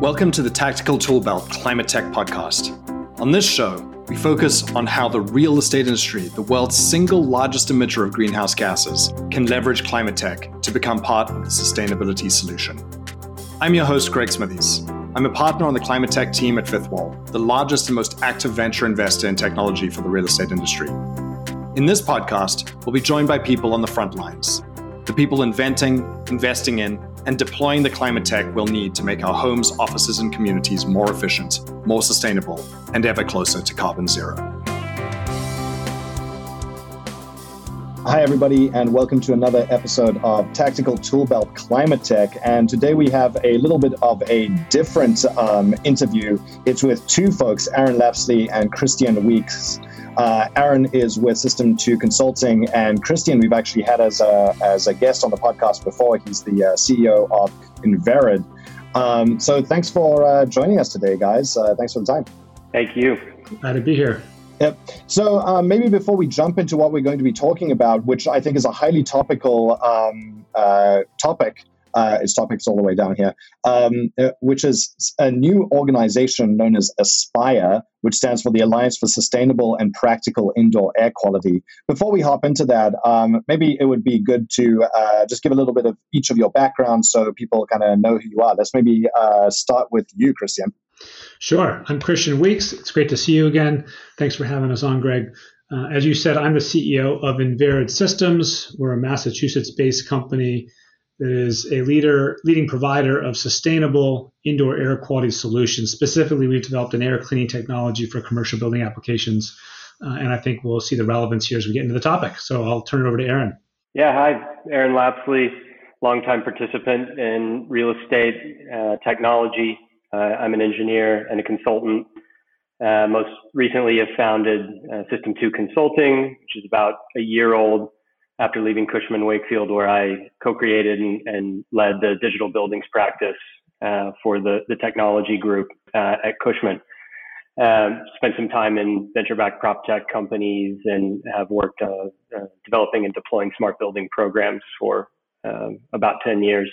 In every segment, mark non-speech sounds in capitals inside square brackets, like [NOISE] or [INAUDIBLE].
Welcome to the Tactical Tool Belt Climate Tech Podcast. On this show, we focus on how the real estate industry, the world's single largest emitter of greenhouse gases, can leverage climate tech to become part of the sustainability solution. I'm your host, Greg Smithies. I'm a partner on the climate tech team at Fifth Wall, the largest and most active venture investor in technology for the real estate industry. In this podcast, we'll be joined by people on the front lines the people inventing, investing in, and deploying the climate tech we'll need to make our homes, offices, and communities more efficient, more sustainable, and ever closer to carbon zero. Hi, everybody, and welcome to another episode of Tactical Toolbelt Climate Tech. And today we have a little bit of a different um, interview. It's with two folks, Aaron Lapsley and Christian Weeks. Uh, Aaron is with System 2 Consulting, and Christian, we've actually had as a, as a guest on the podcast before. He's the uh, CEO of enVerid. Um, so thanks for uh, joining us today, guys. Uh, thanks for the time. Thank you. Glad to be here. Yep. So uh, maybe before we jump into what we're going to be talking about, which I think is a highly topical um, uh, topic, uh, its topics all the way down here, um, uh, which is a new organization known as Aspire, which stands for the Alliance for Sustainable and Practical Indoor Air Quality. Before we hop into that, um, maybe it would be good to uh, just give a little bit of each of your backgrounds so people kind of know who you are. Let's maybe uh, start with you, Christian. Sure. I'm Christian Weeks. It's great to see you again. Thanks for having us on, Greg. Uh, as you said, I'm the CEO of enVerid Systems. We're a Massachusetts based company that is a leader, leading provider of sustainable indoor air quality solutions. Specifically, we've developed an air cleaning technology for commercial building applications. Uh, and I think we'll see the relevance here as we get into the topic. So I'll turn it over to Aaron. Yeah, hi, Aaron Lapsley, longtime participant in real estate uh, technology. Uh, I'm an engineer and a consultant. Uh, most recently, have founded uh, System 2 Consulting, which is about a year old after leaving Cushman Wakefield, where I co-created and, and led the digital buildings practice uh, for the, the technology group uh, at Cushman. Um, spent some time in venture-backed prop tech companies and have worked uh, uh developing and deploying smart building programs for um, about 10 years.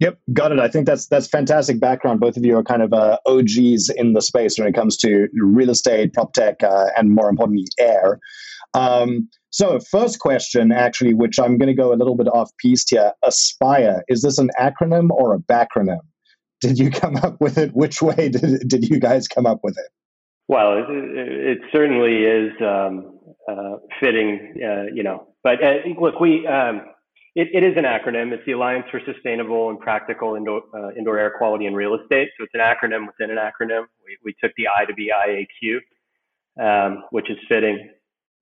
Yep, got it. I think that's that's fantastic background. Both of you are kind of uh, OGs in the space when it comes to real estate, prop tech, uh, and more importantly, air. Um, so, first question, actually, which I'm going to go a little bit off piece here Aspire. Is this an acronym or a backronym? Did you come up with it? Which way did, did you guys come up with it? Well, it, it certainly is um, uh, fitting, uh, you know. But uh, look, we um, it, it is an acronym. It's the Alliance for Sustainable and Practical Indoor, uh, Indoor Air Quality in Real Estate. So it's an acronym within an acronym. We, we took the I to be IAQ, um, which is fitting.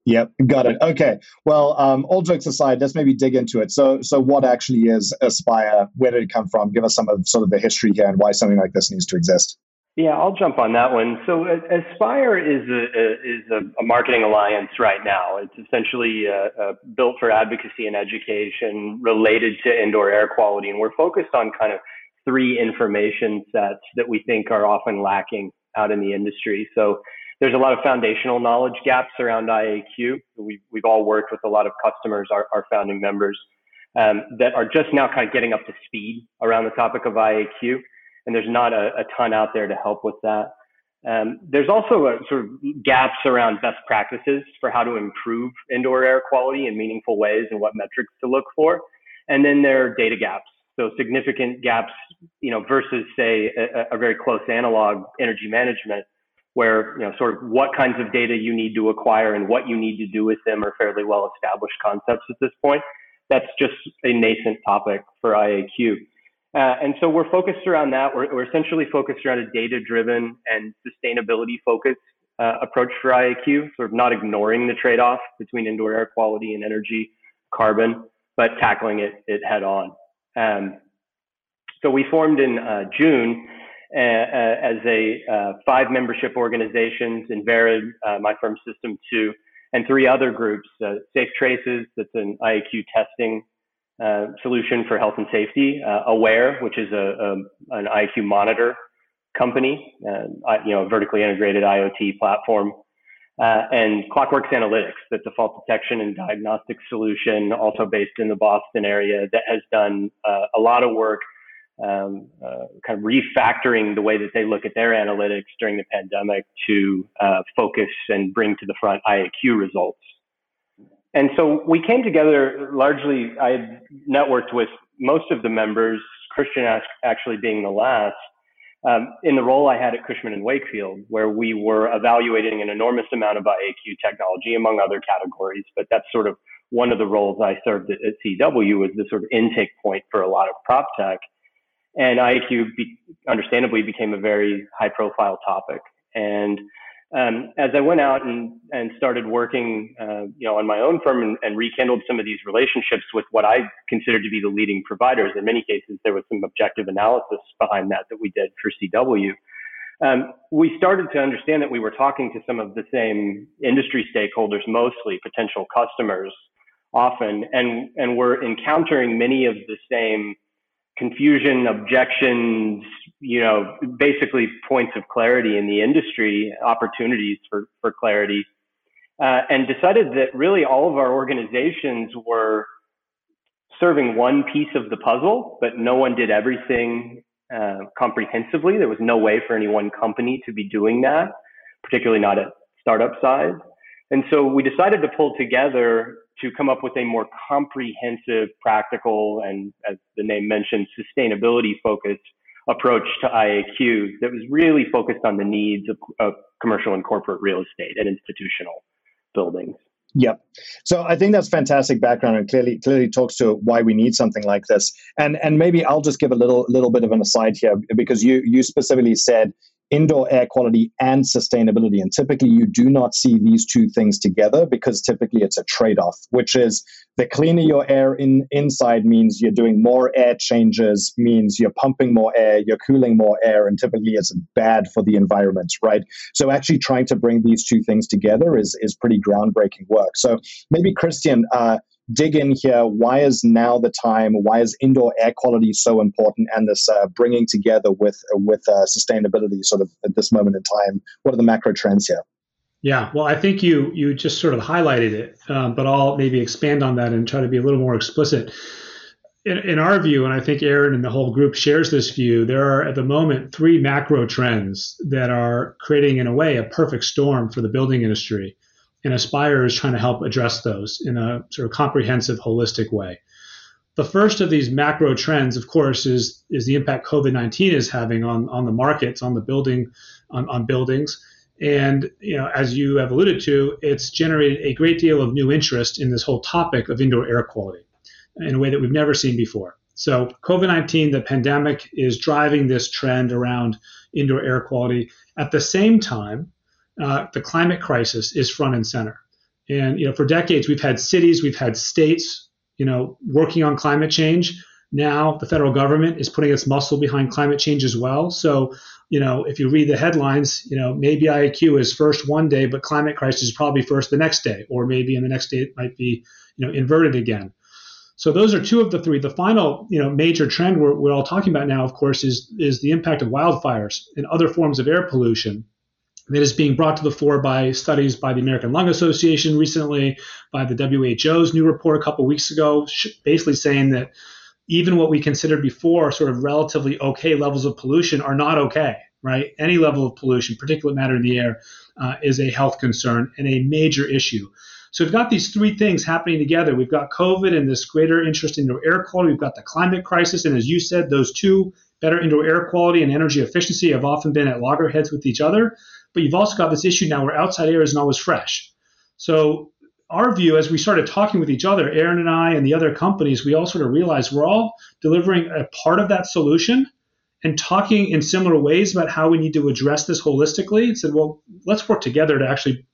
Yep, got it. Okay. Well, um, all jokes aside, let's maybe dig into it. So, so what actually is Aspire? Where did it come from? Give us some of sort of the history here and why something like this needs to exist. Yeah, I'll jump on that one. So, Aspire is a, is a, marketing alliance right now. It's essentially uh, uh, built for advocacy and education related to indoor air quality, and we're focused on kind of three information sets that we think are often lacking out in the industry. So there's a lot of foundational knowledge gaps around IAQ. We've, we've all worked with a lot of customers, our, our founding members, um, that are just now kind of getting up to speed around the topic of IAQ. And there's not a, a ton out there to help with that. Um, there's also a, sort of gaps around best practices for how to improve indoor air quality in meaningful ways and what metrics to look for. And then there are data gaps. So significant gaps, you know, versus say a, a very close analog energy management where you know sort of what kinds of data you need to acquire and what you need to do with them are fairly well established concepts at this point. That's just a nascent topic for IAQ. Uh, and so we're focused around that. We're, we're essentially focused around a data driven and sustainability focused uh, approach for IAQ, sort of not ignoring the trade off between indoor air quality and energy carbon, but tackling it, it head on. Um, so we formed in uh, June as a uh, five membership organizations, enVerid, my firm System 2, and three other groups, Safe Traces, that's an IAQ testing uh, solution for health and safety. Uh, Awair, which is a, a, an IAQ monitor company, uh, you know, a vertically integrated IoT platform. uh, and Clockworks Analytics, that's a fault detection and diagnostic solution, also based in the Boston area, that has done uh, a lot of work um, uh, kind of refactoring the way that they look at their analytics during the pandemic to uh, focus and bring to the front IAQ results. And so we came together largely, I had networked with most of the members, Christian actually being the last, um, in the role I had at Cushman and Wakefield, where we were evaluating an enormous amount of IAQ technology, among other categories. But that's sort of one of the roles I served at, at CW was the sort of intake point for a lot of prop tech. And IAQ, be, understandably, became a very high-profile topic. And um, as I went out and, and started working, uh, you know, on my own firm and, and, rekindled some of these relationships with what I considered to be the leading providers, in many cases there was some objective analysis behind that that we did for CW. Um, we started to understand that we were talking to some of the same industry stakeholders, mostly potential customers, often, and and we're encountering many of the same confusion, objections, you know, basically points of clarity in the industry, opportunities for, for clarity, uh, and decided that really all of our organizations were serving one piece of the puzzle, but no one did everything uh, comprehensively. There was no way for any one company to be doing that, particularly not at startup size. And so we decided to pull together to come up with a more comprehensive, practical, and as the name mentioned, sustainability focused approach to IAQ that was really focused on the needs of, of commercial and corporate real estate and institutional buildings. Yep. So I think that's fantastic background and clearly clearly talks to why we need something like this. And and maybe I'll just give a little little bit of an aside here because you you specifically said indoor air quality and sustainability. And typically, you do not see these two things together because typically it's a trade off, which is the cleaner your air in, inside means you're doing more air changes, means you're pumping more air, you're cooling more air, and typically it's bad for the environment, right? So, actually trying to bring these two things together is, is pretty groundbreaking work. So, maybe, Christian, uh, dig in here. Why is now the time? Why is indoor air quality so important? And this uh, bringing together with with uh, sustainability, sort of at this moment in time. What are the macro trends here? Yeah, well, I think you you just sort of highlighted it, um, but I'll maybe expand on that and try to be a little more explicit. In, in, our view, and I think Aaron and the whole group shares this view, there are at the moment three macro trends that are creating, in a way, a perfect storm for the building industry and Aspire is trying to help address those in a sort of comprehensive, holistic way. The first of these macro trends, of course, is is the impact COVID nineteen is having on on the markets, on the building, on, on buildings. And you know, as you have alluded to, it's generated a great deal of new interest in this whole topic of indoor air quality in a way that we've never seen before. So, COVID 19, the pandemic, is driving this trend around indoor air quality. At the same time, uh, the climate crisis is front and center. And you know, for decades we've had cities, we've had states, you know, working on climate change. Now the federal government is putting its muscle behind climate change as well. So, you know, if you read the headlines, you know, maybe IAQ is first one day, but climate crisis is probably first the next day, or maybe in the next day it might be, you know, inverted again. So those are two of the three. The final, you know, major trend we're, we're all talking about now, of course, is is the impact of wildfires and other forms of air pollution that is being brought to the fore by studies by the American Lung Association recently, by the WHO's new report a couple weeks ago, basically saying that even what we considered before sort of relatively okay levels of pollution are not okay, right? Any level of pollution, particulate matter in the air, uh, is a health concern and a major issue. So we've got these three things happening together. We've got COVID and this greater interest in air quality. We've got the climate crisis, and as you said, those two better indoor air quality and energy efficiency have often been at loggerheads with each other. But you've also got this issue now where outside air isn't always fresh. So our view, as we started talking with each other, Aaron and I and the other companies, we all sort of realized we're all delivering a part of that solution and talking in similar ways about how we need to address this holistically. And said, well, let's work together to actually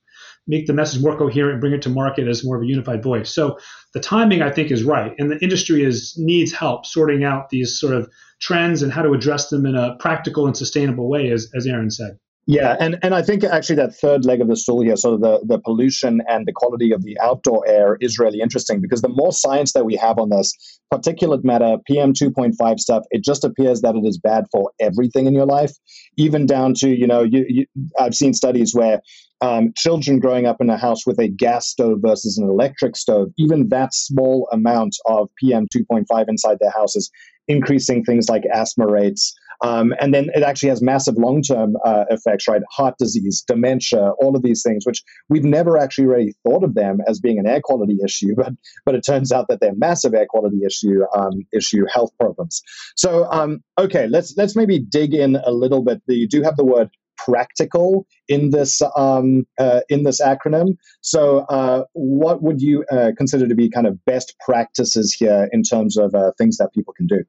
make the message more coherent and bring it to market as more of a unified voice. So the timing, I think, is right, and the industry is needs help sorting out these sort of trends and how to address them in a practical and sustainable way, as, as Aaron said. Yeah, and, and I think actually that third leg of the stool here, so the, the pollution and the quality of the outdoor air is really interesting because the more science that we have on this, particulate matter, PM 2.5 stuff, it just appears that it is bad for everything in your life, even down to, you know, you, you, I've seen studies where um, children growing up in a house with a gas stove versus an electric stove, even that small amount of PM 2.5 inside their houses, increasing things like asthma rates. Um, and then it actually has massive long term uh, effects, right? Heart disease, dementia, all of these things, which we've never actually really thought of them as being an air quality [LAUGHS] issue, but but it turns out that they're massive air quality issue um, issue health problems. So um, okay, let's let's maybe dig in a little bit. You do have the word practical in this um, uh, in this acronym. So, uh, what would you uh, consider to be kind of best practices here in terms of uh, things that people can do?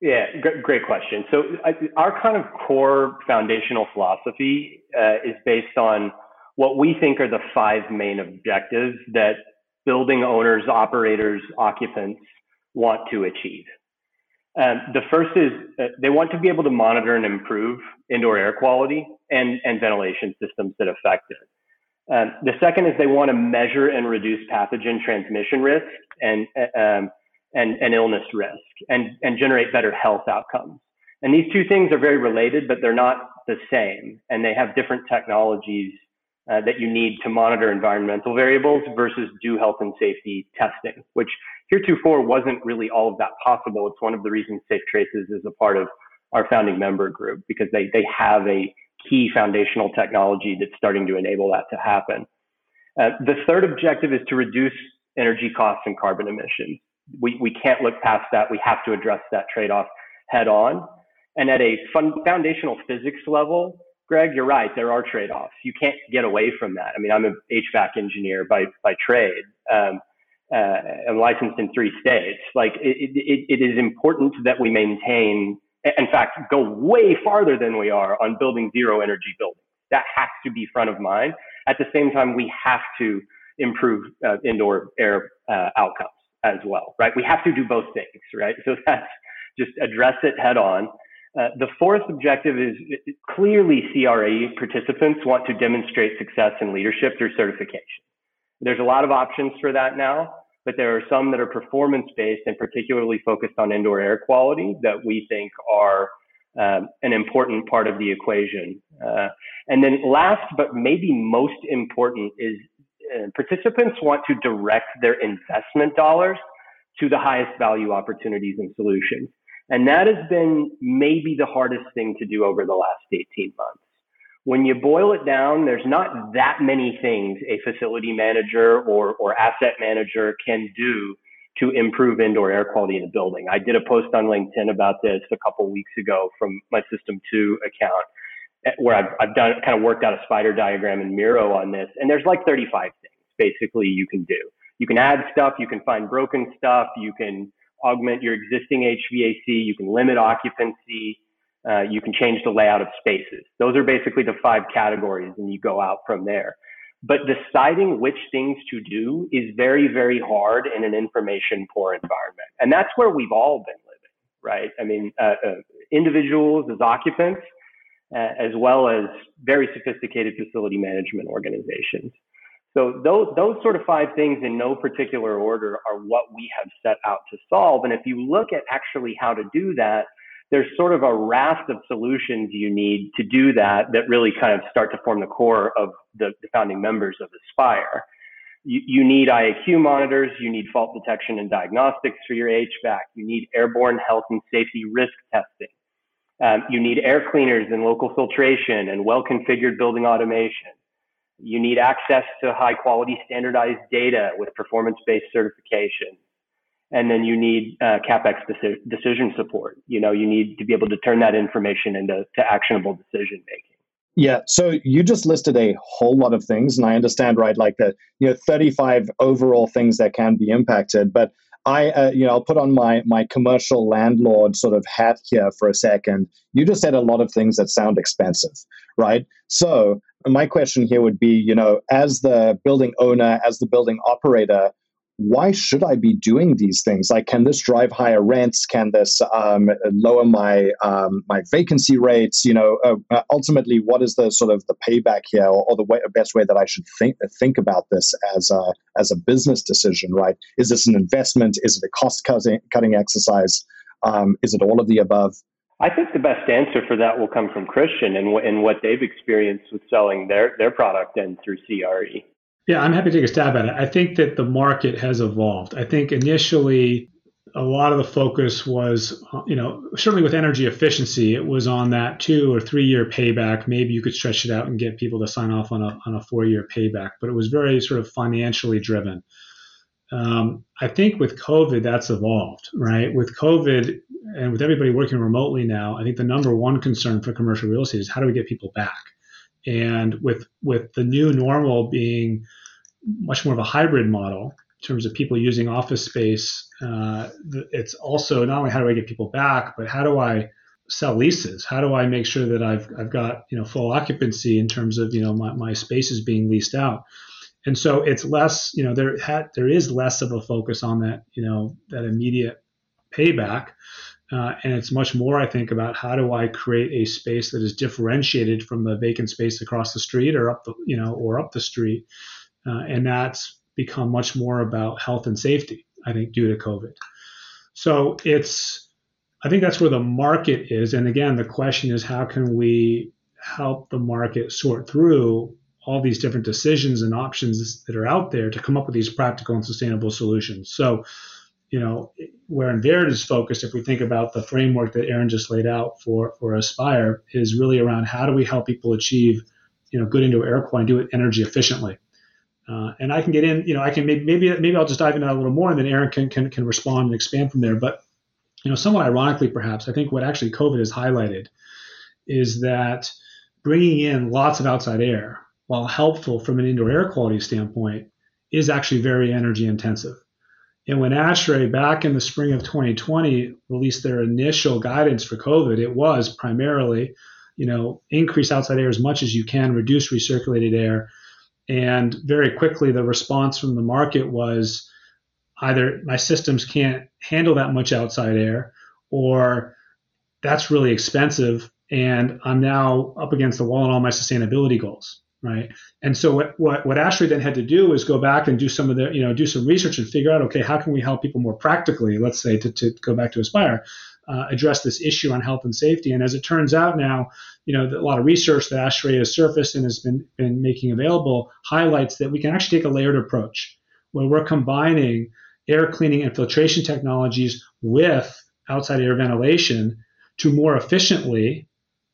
Yeah, great question. So, our kind of core foundational philosophy uh, is based on what we think are the five main objectives that building owners, operators, occupants want to achieve. Um, the first is uh, they want to be able to monitor and improve indoor air quality and, and ventilation systems that affect it. Um, the second is they want to measure and reduce pathogen transmission risk and, uh, um, and, and illness risk and, and generate better health outcomes. And these two things are very related, but they're not the same. And they have different technologies uh, that you need to monitor environmental variables versus do health and safety testing, which heretofore wasn't really all of that possible. It's one of the reasons SafeTraces is a part of our founding member group because they, they have a key foundational technology that's starting to enable that to happen. Uh, the third objective is to reduce energy costs and carbon emissions. We, we can't look past that. We have to address that trade off head on. And at a fun, foundational physics level, Greg, you're right. There are trade offs. You can't get away from that. I mean, I'm an HVAC engineer by, by trade. Um, uh, I'm licensed in three states. Like it, it, it is important that we maintain, in fact, go way farther than we are on building zero energy buildings. That has to be front of mind. At the same time, we have to improve uh, indoor air uh, outcomes as well, right? We have to do both things, right? So [LAUGHS] that's just address it head on. Uh, the fourth objective is clearly CRE participants want to demonstrate success and leadership through certification. There's a lot of options for that now, but there are some that are performance based and particularly focused on indoor air quality that we think are um, an important part of the equation. Uh, and then last, but maybe most important is uh, participants want to direct their investment dollars to the highest value opportunities and solutions. And that has been maybe the hardest thing to do over the last 18 months when you boil it down, there's not that many things a facility manager or, or asset manager can do to improve indoor air quality in a building. I did a post on LinkedIn about this a couple weeks ago from my System 2 account eh, where I've, I've done kind of worked out a spider diagram in Miro on this. And there's like 35 things basically you can do. You can add stuff, you can find broken stuff, you can augment your existing HVAC, you can limit occupancy, uh, you can change the layout of spaces. Those are basically the five categories, and you go out from there. But deciding which things to do is very, very hard in an information poor environment. And that's where we've all been living, right? I mean, uh, uh, individuals as occupants, uh, as well as very sophisticated facility management organizations. So those, those sort of five things in no particular order are what we have set out to solve. And if you look at actually how to do that, there's sort of a raft of solutions you need to do that that really kind of start to form the core of the, the founding members of Aspire. You, you, need IAQ monitors, you need fault detection and diagnostics for your HVAC, you need airborne health and safety risk testing. Um, you need air cleaners and local filtration and well configured building automation. You need access to high quality standardized data with performance based certification and then you need uh, capex deci- decision support. You know, you need to be able to turn that information into to actionable decision making. Yeah, so you just listed a whole lot of things, and I understand, right? Like the you know, thirty-five overall things that can be impacted, but I, uh, you know, I'll put on my my commercial landlord sort of hat here for a second. You just said a lot of things that sound expensive, right? So my question here would be, you know, as the building owner, as the building operator, why should I be doing these things? Like, can this drive higher rents? Can this um, lower my um, my vacancy rates? You know, uh, uh, ultimately, what is the sort of the payback here, or, or the way, best way that I should think think about this as a as a business decision? Right? Is this an investment? Is it a cost cutting cutting exercise? Um, is it all of the above? I think the best answer for that will come from Christian and, and what they've experienced with selling their, their product and through CRE. Yeah, I'm happy to take a stab at it. I think that the market has evolved. I think initially a lot of the focus was, you know, certainly with energy efficiency, it was on that two or three year payback. Maybe you could stretch it out and get people to sign off on a, on a four year payback, but it was very sort of financially driven. Um, I think with COVID, that's evolved, right? With COVID and with everybody working remotely now, I think the number one concern for commercial real estate is how do we get people back? And with with the new normal being much more of a hybrid model in terms of people using office space, uh, it's also not only how do I get people back, but how do I sell leases? How do I make sure that I've I've got you know full occupancy in terms of you know my, my space is being leased out? And so it's less, you know, there had there is less of a focus on that, you know, that immediate payback. Uh, and it's much more, I think, about how do I create a space that is differentiated from the vacant space across the street or up the, you know, or up the street. Uh, and that's become much more about health and safety, I think, due to COVID. So it's, I think that's where the market is. And again, the question is how can we help the market sort through all these different decisions and options that are out there to come up with these practical and sustainable solutions. So, you know, where Enverid is focused, if we think about the framework that Aaron just laid out for, for Aspire, is really around how do we help people achieve, you know, good indoor air quality and do it energy efficiently. Uh, and I can get in, you know, I can maybe, maybe maybe I'll just dive into that a little more, and then Aaron can, can can respond and expand from there. But you know, somewhat ironically, perhaps I think what actually COVID has highlighted is that bringing in lots of outside air, while helpful from an indoor air quality standpoint, is actually very energy intensive. And when ASHRAE back in the spring of 2020 released their initial guidance for COVID, it was primarily, you know, increase outside air as much as you can, reduce recirculated air. And very quickly, the response from the market was either my systems can't handle that much outside air, or that's really expensive, and I'm now up against the wall on all my sustainability goals right? And so what, what, what ASHRAE then had to do is go back and do some of the, you know, do some research and figure out, okay, how can we help people more practically, let's say, to, to go back to Aspire, uh, address this issue on health and safety. And as it turns out now, you know, a lot of research that ASHRAE has surfaced and has been, been making available highlights that we can actually take a layered approach where we're combining air cleaning and filtration technologies with outside air ventilation to more efficiently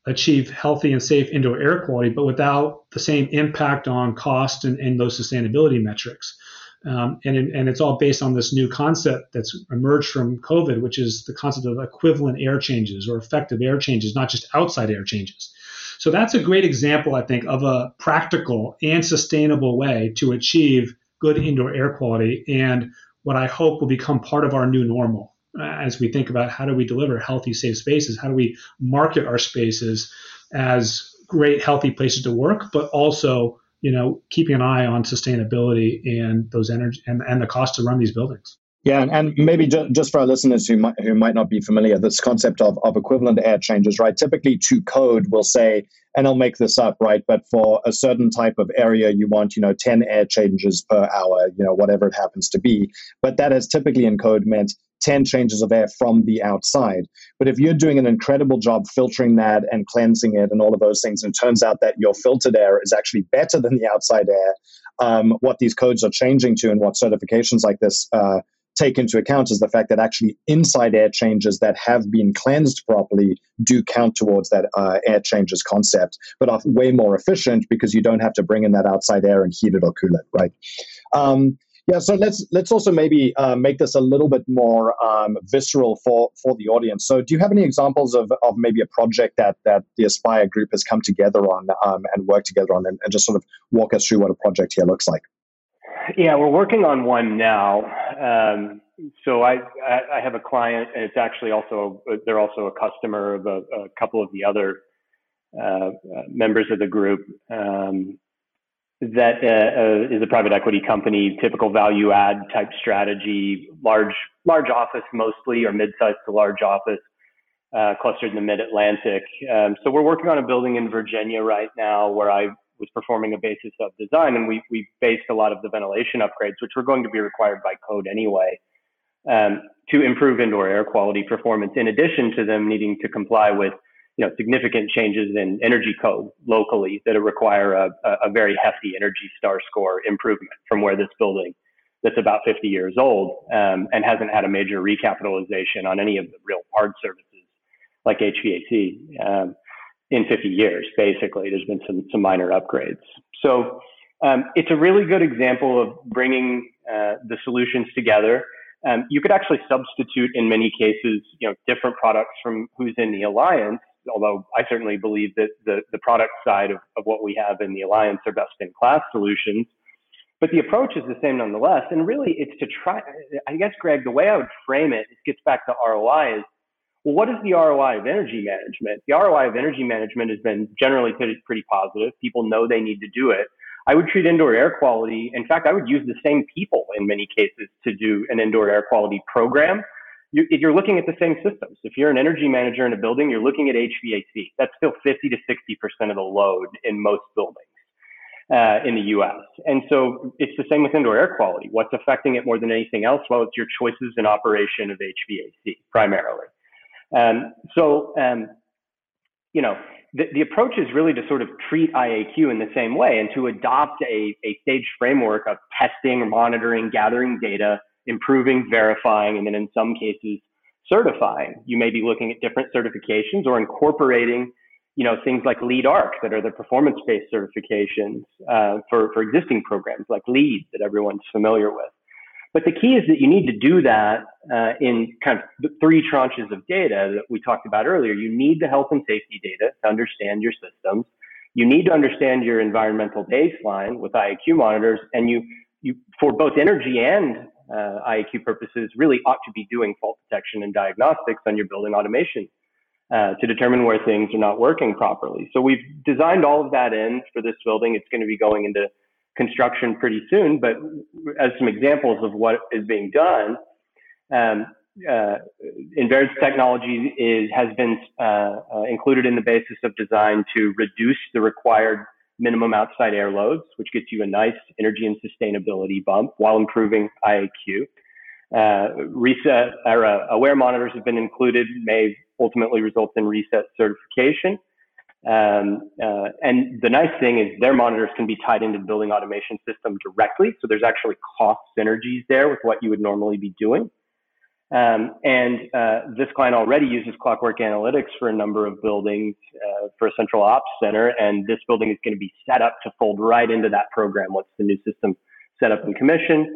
achieve healthy and safe indoor air quality, but without the same impact on cost and, and those sustainability metrics. Um, and, and it's all based on this new concept that's emerged from COVID, which is the concept of equivalent air changes or effective air changes, not just outside air changes. So that's a great example, I think, of a practical and sustainable way to achieve good indoor air quality and what I hope will become part of our new normal Uh, as we think about how do we deliver healthy, safe spaces, how do we market our spaces as great, healthy places to work, but also you know keeping an eye on sustainability and those energy and, and the cost to run these buildings. Yeah, and maybe just for our listeners who might, who might not be familiar, this concept of, of equivalent air changes, right? Typically, to code will say, and I'll make this up, right? But for a certain type of area, you want, you know, 10 air changes per hour, you know, whatever it happens to be. But that has typically in code meant 10 changes of air from the outside. But if you're doing an incredible job filtering that and cleansing it and all of those things, and it turns out that your filtered air is actually better than the outside air, um, what these codes are changing to and what certifications like this uh, take into account is the fact that actually inside air changes that have been cleansed properly do count towards that uh, air changes concept, but are way more efficient because you don't have to bring in that outside air and heat it or cool it, right? Um, yeah, so let's let's also maybe uh, make this a little bit more um, visceral for for the audience. So, do you have any examples of, of maybe a project that that the Aspire group has come together on um, and worked together on, and, and, just sort of walk us through what a project here looks like? Yeah, we're working on one now. Um, so I I have a client, and it's actually also they're also a customer of a, a couple of the other uh, members of the group. Um, that uh, uh, is a private equity company, typical value add type strategy, large large office mostly or mid-sized to large office, uh, clustered in the Mid Atlantic. Um, so we're working on a building in Virginia right now where I was performing a basis of design, and we we based a lot of the ventilation upgrades, which were going to be required by code anyway, um, to improve indoor air quality performance, in addition to them needing to comply with you know, significant changes in energy code locally that require a, a very hefty Energy Star score improvement from where this building that's about 50 years old um, and hasn't had a major recapitalization on any of the real hard services like HVAC um, in 50 years. Basically, there's been some some minor upgrades. So um, it's a really good example of bringing uh, the solutions together. Um, you could actually substitute in many cases, you know, different products from who's in the alliance. Although I certainly believe that the, the product side of, of what we have in the alliance are best in class solutions. But the approach is the same nonetheless. And really, it's to try, I guess, Greg, the way I would frame it, it gets back to ROI is well, what is the ROI of energy management? The ROI of energy management has been generally pretty, pretty positive. People know they need to do it. I would treat indoor air quality. In fact, I would use the same people in many cases to do an indoor air quality program. You, you're looking at the same systems. If you're an energy manager in a building, you're looking at HVAC. That's still 50 to 60% of the load in most buildings uh, in the US. And so it's the same with indoor air quality. What's affecting it more than anything else? Well, it's your choices in operation of HVAC primarily. Um, so, um, you know, the, the approach is really to sort of treat IAQ in the same way and to adopt a, a stage framework of testing, monitoring, gathering data, improving, verifying, and then in some cases, certifying. You may be looking at different certifications or incorporating you know, things like LEED ARC that are the performance-based certifications uh, for, for existing programs like LEED that everyone's familiar with. But the key is that you need to do that uh, in kind of the three tranches of data that we talked about earlier. You need the health and safety data to understand your systems. You need to understand your environmental baseline with IAQ monitors, and you, you for both energy and uh, IAQ purposes, really ought to be doing fault detection and diagnostics on your building automation uh, to determine where things are not working properly. So we've designed all of that in for this building. It's going to be going into construction pretty soon, but as some examples of what is being done, um, uh, enVerid's technology is, has been uh, uh, included in the basis of design to reduce the required minimum outside air loads, which gets you a nice energy and sustainability bump while improving IAQ. Uh, RESET or uh, Awair monitors have been included, may ultimately result in RESET certification. Um, uh, and the nice thing is their monitors can be tied into the building automation system directly. So there's actually cost synergies there with what you would normally be doing. Um, and uh, this client already uses Clockwork Analytics for a number of buildings uh, for a central ops center. And this building is going to be set up to fold right into that program once the new system set up and commissioned.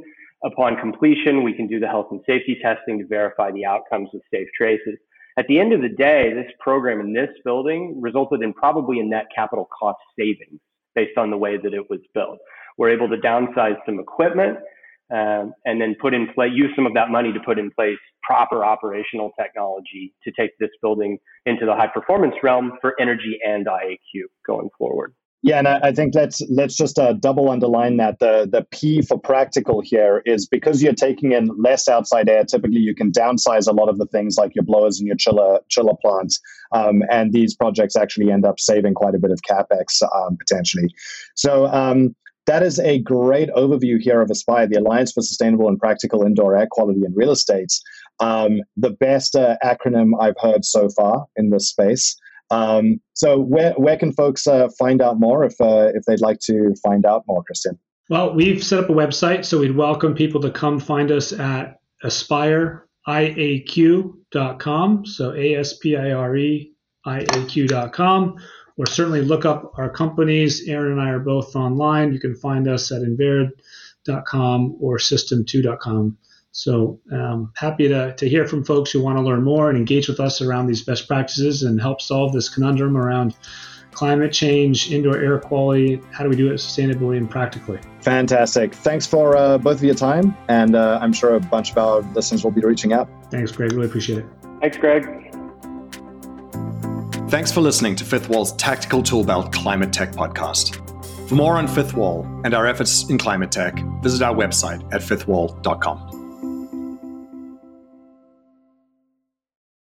Upon completion, we can do the health and safety testing to verify the outcomes of SafeTraces. At the end of the day, this program in this building resulted in probably a net capital cost savings based on the way that it was built. We're able to downsize some equipment um, and then put in place, use some of that money to put in place proper operational technology to take this building into the high performance realm for energy and IAQ going forward. Yeah, and I, I think let's let's just uh, double underline that the the P for practical here is because you're taking in less outside air. Typically, you can downsize a lot of the things like your blowers and your chiller chiller plants, um, and these projects actually end up saving quite a bit of capex um, potentially. So. Um, that is a great overview here of Aspire, the Alliance for Sustainable and Practical Indoor Air Quality in Real Estate. Um, the best uh, acronym I've heard so far in this space. Um, so where where can folks uh, find out more if uh, if they'd like to find out more, Christian? Well, we've set up a website, so we'd welcome people to come find us at aspireiaq.com. So A S P I R E I A Q.com. Or certainly look up our companies. Aaron and I are both online. You can find us at enverid.com or system2.com. So um, happy to, to hear from folks who want to learn more and engage with us around these best practices and help solve this conundrum around climate change, indoor air quality. How do we do it sustainably and practically? Fantastic. Thanks for uh, both of your time. And uh, I'm sure a bunch of our listeners will be reaching out. Thanks, Greg. Really appreciate it. Thanks, Greg. Thanks for listening to Fifth Wall's Tactical Toolbelt Climate Tech podcast. For more on Fifth Wall and our efforts in climate tech, visit our website at fifthwall.com.